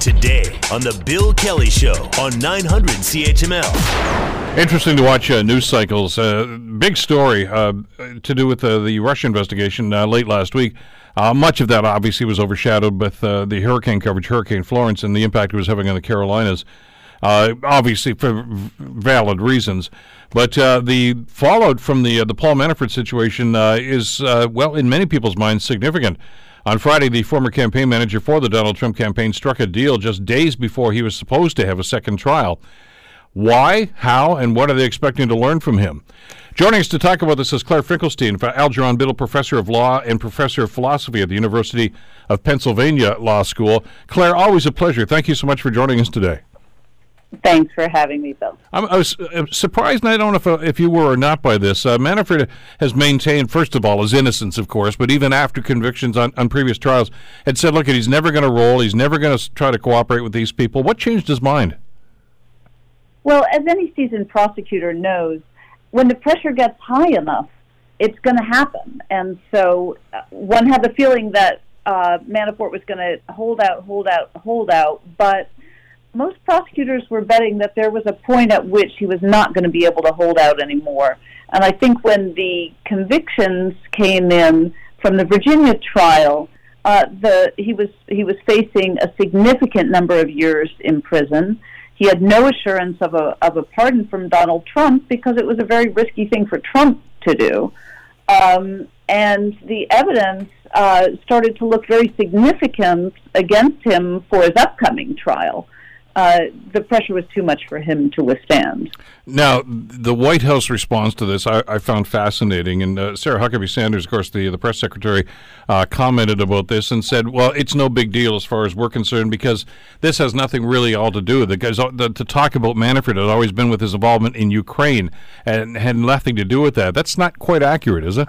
today on The Bill Kelly Show on 900 CHML. Interesting to watch uh, news cycles. Uh, big story uh, to do with uh, the Russia investigation uh, late last week. Uh, much of that obviously was overshadowed with the hurricane coverage, Hurricane Florence, and the impact it was having on the Carolinas. obviously, for valid reasons. But the fallout from the the Paul Manafort situation is, well, in many people's minds, significant. On Friday, the former campaign manager for the Donald Trump campaign struck a deal just days before he was supposed to have a second trial. Why, how, and what are they expecting to learn from him? Joining us to talk about this is Claire Finkelstein, Algernon Biddle Professor of Law and Professor of Philosophy at the University of Pennsylvania Law School. Claire, always a pleasure. Thank you so much for joining us today. Thanks for having me, Bill. I'm, i was uh, surprised, and I don't know if, uh, if you were or not by this. Uh, Manafort has maintained, first of all, his innocence, of course, but even after convictions on, on previous trials, had said, look, he's never going to roll. He's never going to try to cooperate with these people. What changed his mind? Well, as any seasoned prosecutor knows, when the pressure gets high enough, it's going to happen. And so uh, one had the feeling that uh, Manafort was going to hold out, hold out, hold out, but most prosecutors were betting that there was a point at which he was not going to be able to hold out anymore. And I think when the convictions came in from the Virginia trial, uh, the he was he was facing a significant number of years in prison. He had no assurance of a of a pardon from Donald Trump because it was a very risky thing for Trump to do. Um, and the evidence uh, started to look very significant against him for his upcoming trial uh, the pressure was too much for him to withstand. Now, the White House response to this I, I found fascinating. And uh, Sarah Huckabee Sanders, of course, the, the press secretary, uh, commented about this and said, well, it's no big deal as far as we're concerned because this has nothing really all to do with it. Because uh, the, to talk about Manafort has always been with his involvement in Ukraine and had nothing to do with that. That's not quite accurate, is it?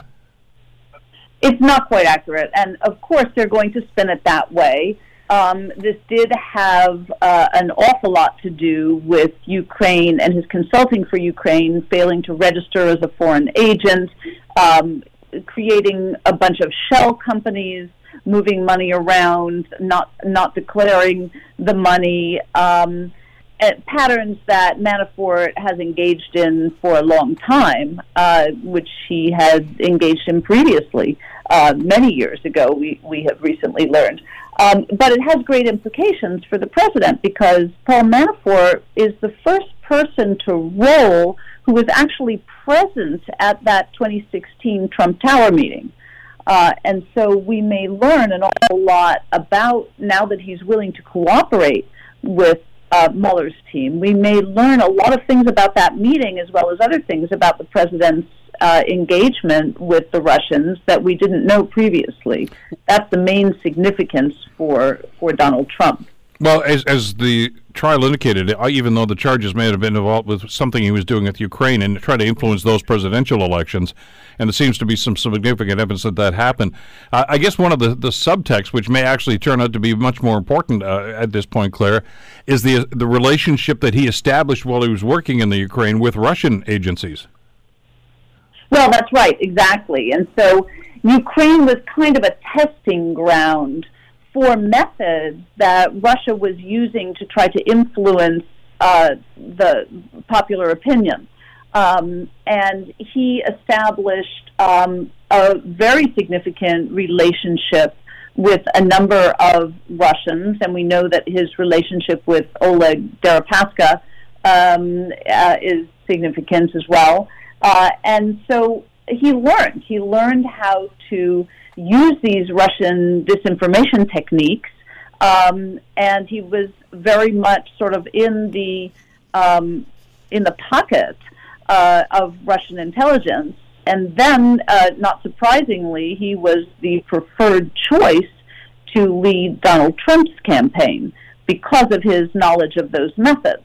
It's not quite accurate. And of course, they're going to spin it that way um, this did have uh, an awful lot to do with Ukraine and his consulting for Ukraine failing to register as a foreign agent, um, creating a bunch of shell companies, moving money around, not not declaring the money. Um, patterns that Manafort has engaged in for a long time, uh, which he has engaged in previously, uh, many years ago, we, we have recently learned. Um, but it has great implications for the president because Paul Manafort is the first person to roll who was actually present at that 2016 Trump Tower meeting. Uh, and so we may learn an awful lot about, now that he's willing to cooperate with uh, Mueller's team, we may learn a lot of things about that meeting as well as other things about the president's uh, engagement with the Russians that we didn't know previously. That's the main significance for for Donald Trump. Well, as as the trial indicated, even though the charges may have been involved with something he was doing with Ukraine and trying to influence those presidential elections, and there seems to be some significant evidence that that happened. Uh, I guess one of the, the subtexts, which may actually turn out to be much more important uh, at this point, Claire, is the the relationship that he established while he was working in the Ukraine with Russian agencies. Well, that's right, exactly. And so Ukraine was kind of a testing ground for methods that Russia was using to try to influence uh, the popular opinion. Um, and he established um, a very significant relationship with a number of Russians, and we know that his relationship with Oleg Deripaska um, uh, is significant as well. Uh, and so he learned. He learned how to use these Russian disinformation techniques, um, and he was very much sort of in the um, in the pocket uh, of Russian intelligence. And then, uh, not surprisingly, he was the preferred choice to lead Donald Trump's campaign because of his knowledge of those methods.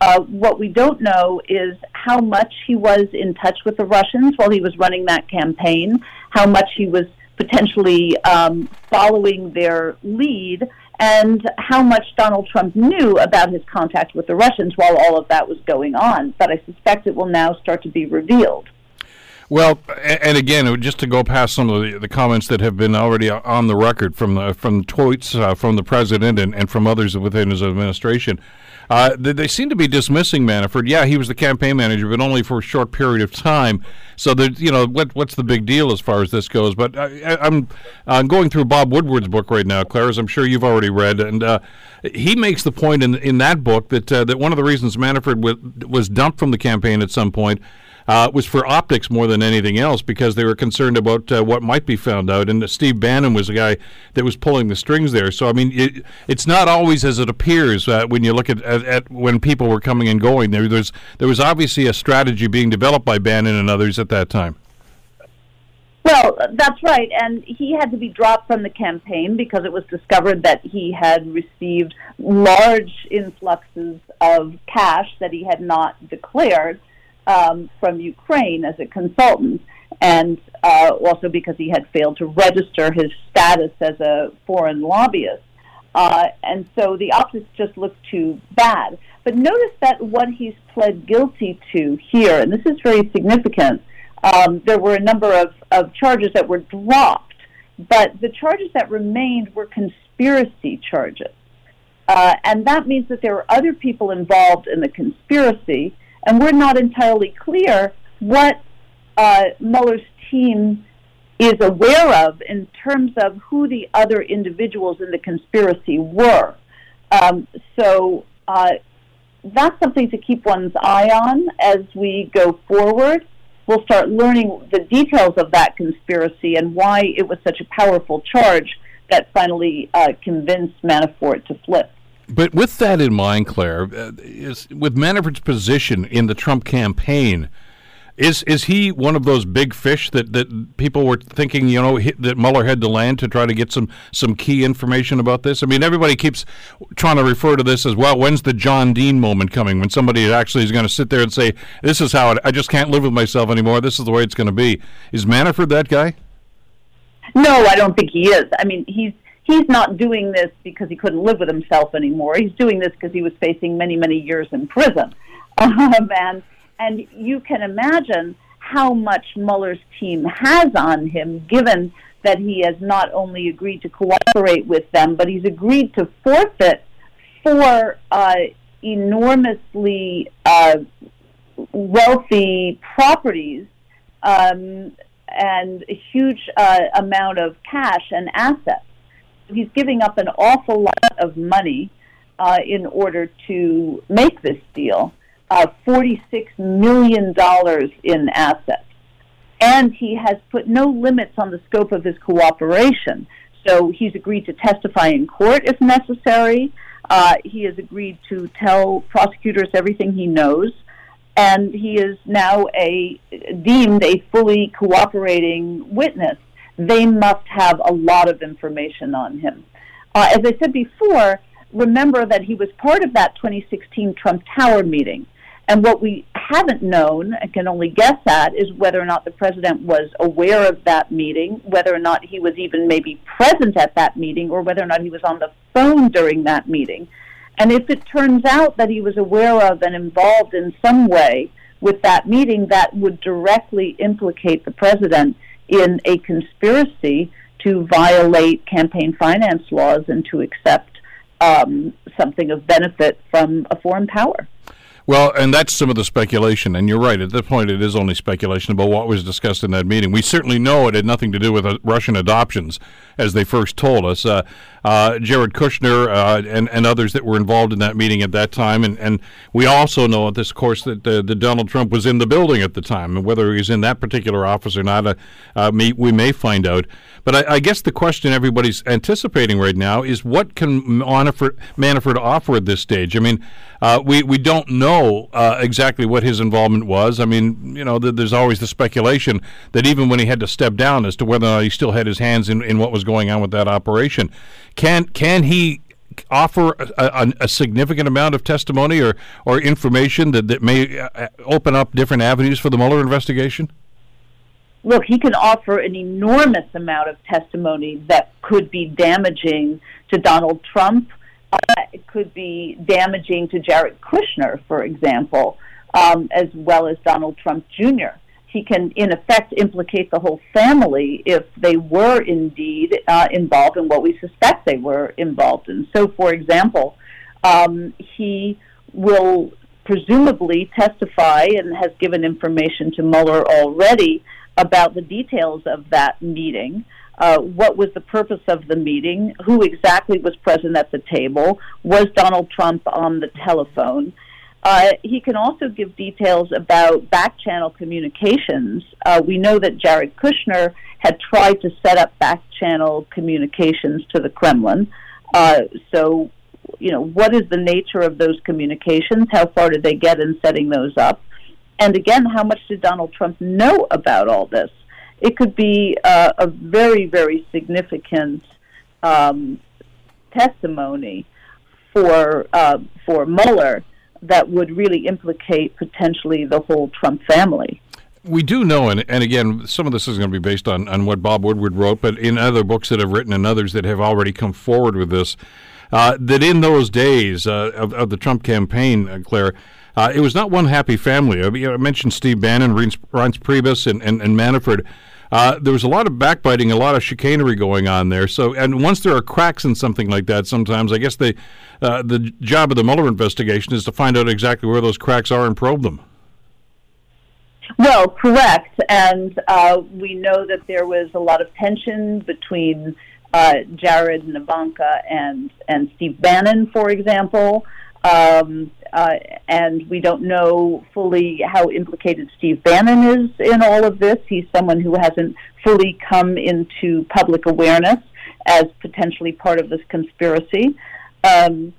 Uh, what we don't know is how much he was in touch with the Russians while he was running that campaign, how much he was potentially um, following their lead, and how much Donald Trump knew about his contact with the Russians while all of that was going on. But I suspect it will now start to be revealed. Well, and again, just to go past some of the, comments that have been already on the record from the, from tweets uh, from the president and, and from others within his administration, uh, they, seem to be dismissing Manafort. Yeah, he was the campaign manager, but only for a short period of time. So you know, what, what's the big deal as far as this goes? But I, am I'm going through Bob Woodward's book right now, Claire, as I'm sure you've already read, and uh, he makes the point in in that book that uh, that one of the reasons Manafort was, was dumped from the campaign at some point uh, was for optics more than anything else because they were concerned about uh, what might be found out. And Steve Bannon was the guy that was pulling the strings there. So I mean, it, it's not always as it appears uh, when you look at, at, at, when people were coming and going. There, there's there was obviously a strategy being developed by Bannon and others at that time. Well, that's right. And he had to be dropped from the campaign because it was discovered that he had received large influxes of cash that he had not declared um, from Ukraine as a consultant, and uh, also because he had failed to register his status as a foreign lobbyist. Uh, and so the optics just looked too bad. But notice that what he's pled guilty to here, and this is very significant, um, there were a number of, of charges that were dropped, but the charges that remained were conspiracy charges. Uh, and that means that there were other people involved in the conspiracy and we're not entirely clear what uh, Mueller's team is aware of in terms of who the other individuals in the conspiracy were. Um, so uh, that's something to keep one's eye on as we go forward. We'll start learning the details of that conspiracy and why it was such a powerful charge that finally uh, convinced Manafort to flip. But with that in mind, Claire, uh, is, with Manafort's position in the Trump campaign, is is he one of those big fish that, that people were thinking, you know, that Mueller had to land to try to get some, some key information about this? I mean, everybody keeps trying to refer to this as well. When's the John Dean moment coming when somebody actually is going to sit there and say, "This is how it, I just can't live with myself anymore. This is the way it's going to be." Is Manafort that guy? No, I don't think he is. I mean, he's he's not doing this because he couldn't live with himself anymore. He's doing this because he was facing many, many years in prison. Um, and, and you can imagine how much Mueller's team has on him, given that he has not only agreed to cooperate with them, but he's agreed to forfeit four uh, enormously uh, wealthy properties um, and a huge uh, amount of cash and assets he's giving up an awful lot of money uh, in order to make this deal. Uh, $46 million in assets. And he has put no limits on the scope of his cooperation. So he's agreed to testify in court if necessary. Uh, he has agreed to tell prosecutors everything he knows. And he is now a deemed a fully cooperating witness they must have a lot of information on him. Uh, as I said before, remember that he was part of that 2016 Trump Tower meeting. And what we haven't known and can only guess at is whether or not the president was aware of that meeting, whether or not he was even maybe present at that meeting, or whether or not he was on the phone during that meeting. And if it turns out that he was aware of and involved in some way with that meeting, that would directly implicate the president in a conspiracy to violate campaign finance laws and to accept um, something of benefit from a foreign power. Well, and that's some of the speculation, and you're right. At this point, it is only speculation about what was discussed in that meeting. We certainly know it had nothing to do with uh, Russian adoptions, as they first told us. Uh, uh, Jared Kushner uh, and, and others that were involved in that meeting at that time, and, and we also know at this course that, uh, that Donald Trump was in the building at the time, and whether he's in that particular office or not, uh, may, we may find out. But I, I, guess the question everybody's anticipating right now is what can Manafort, Manafort offer at this stage? I mean, we we don't know uh, exactly what his involvement was. I mean, you know, th- there's always the speculation that even when he had to step down as to whether or not he still had his hands in, in what was going on with that operation. Can can he offer a, a, a, significant amount of testimony or, or information that, that may uh, open up different avenues for the Mueller investigation? Look, he can offer an enormous amount of testimony that could be damaging to Donald Trump uh, it could be damaging to Jared Kushner, for example, um, as well as Donald Trump Jr. he can, in effect, implicate the whole family if they were indeed uh, involved in what we suspect they were involved in. So, for example, um, he will presumably testify and has given information to Mueller already about the details of that meeting. Uh, what was the purpose of the meeting? Who exactly was present at the table? Was Donald Trump on the telephone? Uh, he can also give details about back channel communications. Uh, we know that Jared Kushner had tried to set up back channel communications to the Kremlin. Uh, so, you know, what is the nature of those communications? How far did they get in setting those up? And again, how much did Donald Trump know about all this? It could be uh, a very, very significant um, testimony for uh, for Mueller that would really implicate potentially the whole Trump family. We do know, and, and again, some of this is going to be based on, on what Bob Woodward wrote, but in other books that have written and others that have already come forward with this, uh, that in those days uh, of, of, the Trump campaign, uh, Claire, uh, it was not one happy family. I, I mentioned Steve Bannon, Reince, Priebus, and, and, and Manafort. Uh, there was a lot of backbiting, a lot of chicanery going on there. So, and once there are cracks in something like that, sometimes I guess they, uh, the job of the Mueller investigation is to find out exactly where those cracks are and probe them. Well, correct, and uh, we know that there was a lot of tension between uh, Jared and Ivanka and and Steve Bannon, for example. Um, uh, and we don't know fully how implicated Steve Bannon is in all of this. He's someone who hasn't fully come into public awareness as potentially part of this conspiracy. Um,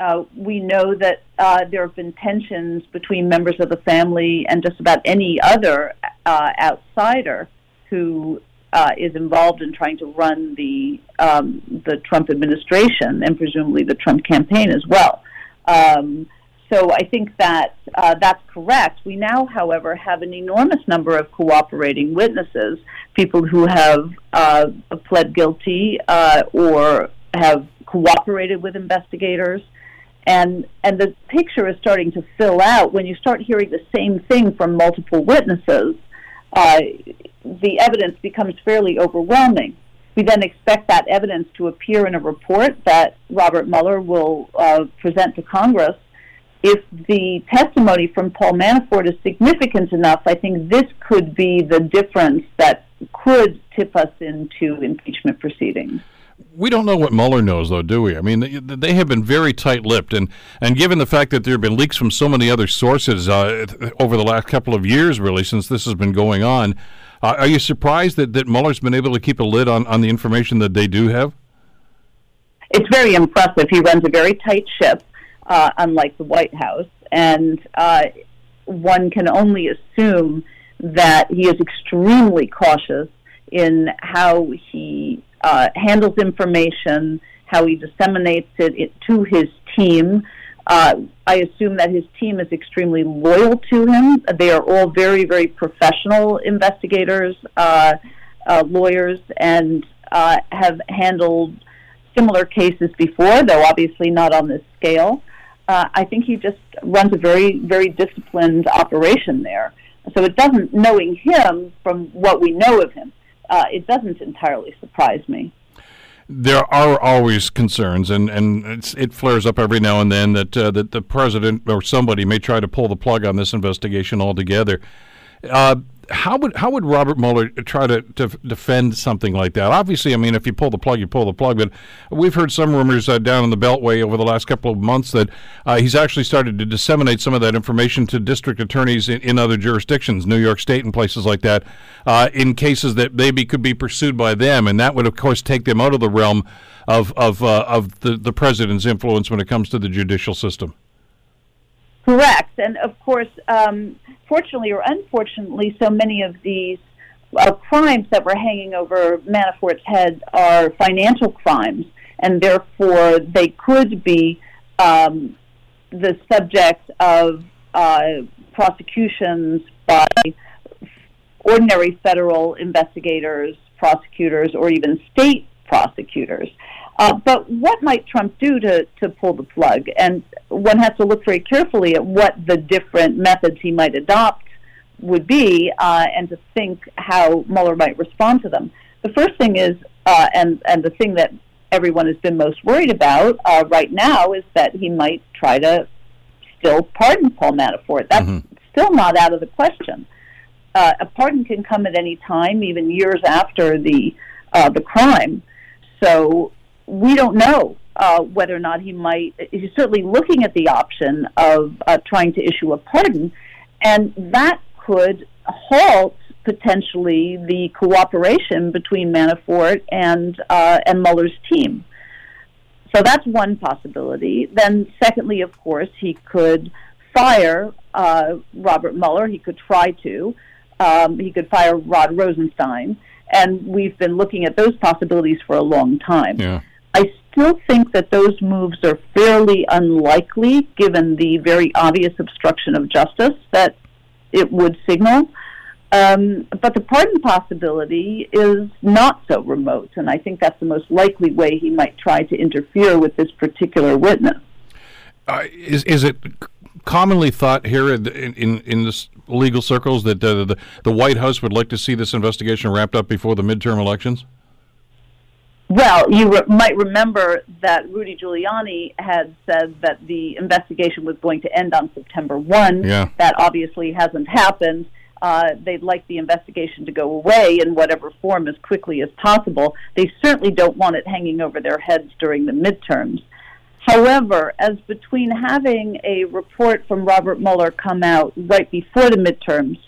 uh, we know that uh, there have been tensions between members of the family and just about any other uh, outsider who uh, is involved in trying to run the um, the Trump administration and presumably the Trump campaign as well. Um, so I think that uh, that's correct. We now, however, have an enormous number of cooperating witnesses, people who have uh, pled guilty uh, or have cooperated with investigators. And, and the picture is starting to fill out when you start hearing the same thing from multiple witnesses. Uh, the evidence becomes fairly overwhelming. We then expect that evidence to appear in a report that Robert Mueller will uh, present to Congress if the testimony from Paul Manafort is significant enough, I think this could be the difference that could tip us into impeachment proceedings. We don't know what Mueller knows, though, do we? I mean, they, they have been very tight-lipped, and and given the fact that there have been leaks from so many other sources uh, over the last couple of years, really, since this has been going on, uh, are you surprised that that Mueller's been able to keep a lid on on the information that they do have? It's very impressive. He runs a very tight ship uh, unlike the White House. And uh, one can only assume that he is extremely cautious in how he uh, handles information, how he disseminates it, it to his team. Uh, I assume that his team is extremely loyal to him. They are all very, very professional investigators, uh, uh, lawyers, and uh, have handled similar cases before, though obviously not on this scale uh, I think he just runs a very, very disciplined operation there. So it doesn't, knowing him from what we know of him, uh, it doesn't entirely surprise me. There are always concerns, and, and it flares up every now and then that uh, that the president or somebody may try to pull the plug on this investigation altogether. Uh, how would how would Robert Mueller try to, to defend something like that? Obviously, I mean, if you pull the plug, you pull the plug. But we've heard some rumors uh, down in the Beltway over the last couple of months that uh, he's actually started to disseminate some of that information to district attorneys in, in other jurisdictions, New York State and places like that, uh, in cases that maybe could be pursued by them, and that would, of course, take them out of the realm of of uh, of the the president's influence when it comes to the judicial system. Correct, and of course. Um, fortunately or unfortunately, so many of these uh, crimes that were hanging over Manafort's head are financial crimes, and therefore they could be um, the subject of uh, prosecutions by ordinary federal investigators, prosecutors, or even state prosecutors. Uh, but what might Trump do to, to pull the plug? And one has to look very carefully at what the different methods he might adopt would be uh, and to think how Mueller might respond to them. The first thing is, uh, and and the thing that everyone has been most worried about uh, right now is that he might try to still pardon Paul Manafort. That's mm-hmm. still not out of the question. Uh, a pardon can come at any time, even years after the uh, the crime. So we don't know uh, whether or not he might. He's certainly looking at the option of uh, trying to issue a pardon, and that could halt potentially the cooperation between Manafort and uh, and Mueller's team. So that's one possibility. Then, secondly, of course, he could fire uh, Robert Mueller. He could try to. Um, he could fire Rod Rosenstein, and we've been looking at those possibilities for a long time. Yeah. I still think that those moves are fairly unlikely, given the very obvious obstruction of justice that it would signal. Um, but the pardon possibility is not so remote, and I think that's the most likely way he might try to interfere with this particular witness. Uh, is is it commonly thought here in in, in this legal circles that uh, the the White House would like to see this investigation wrapped up before the midterm elections? Well, you re- might remember that Rudy Giuliani had said that the investigation was going to end on September 1. Yeah. That obviously hasn't happened. Uh, they'd like the investigation to go away in whatever form as quickly as possible. They certainly don't want it hanging over their heads during the midterms. However, as between having a report from Robert Mueller come out right before the midterms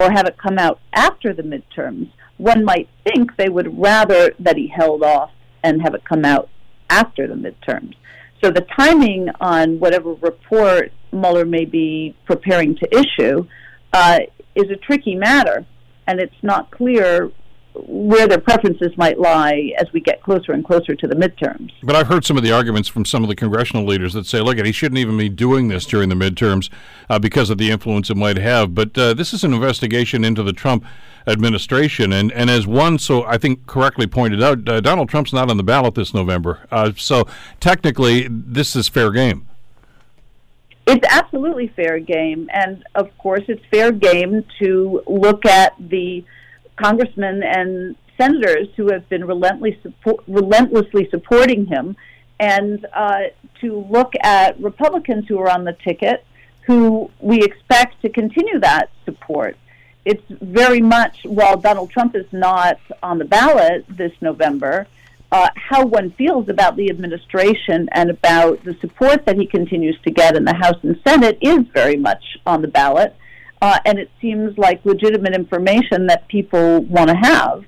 or have it come out after the midterms, one might think they would rather that he held off and have it come out after the midterms. So the timing on whatever report Mueller may be preparing to issue uh, is a tricky matter, and it's not clear where their preferences might lie as we get closer and closer to the midterms. But I've heard some of the arguments from some of the congressional leaders that say, look, he shouldn't even be doing this during the midterms uh, because of the influence it might have. But uh, this is an investigation into the Trump administration. And, and as one, so I think correctly pointed out, uh, Donald Trump's not on the ballot this November. Uh, so technically, this is fair game. It's absolutely fair game. And of course, it's fair game to look at the congressmen and senators who have been relentlessly, relentlessly supporting him and uh, to look at Republicans who are on the ticket who we expect to continue that support. It's very much, while Donald Trump is not on the ballot this November, uh, how one feels about the administration and about the support that he continues to get in the House and Senate is very much on the ballot. Uh, and it seems like legitimate information that people want to have,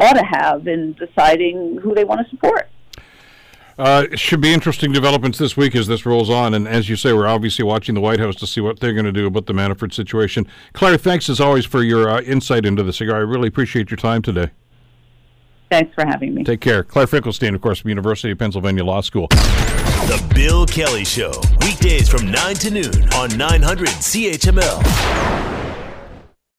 ought to have in deciding who they want to support. Uh, it should be interesting developments this week as this rolls on. And as you say, we're obviously watching the White House to see what they're going to do about the Manafort situation. Claire, thanks as always for your uh, insight into the cigar. I really appreciate your time today. Thanks for having me. Take care. Claire Finkelstein, of course, from University of Pennsylvania Law School. The Bill Kelly Show, weekdays from 9 to noon on 900 CHML.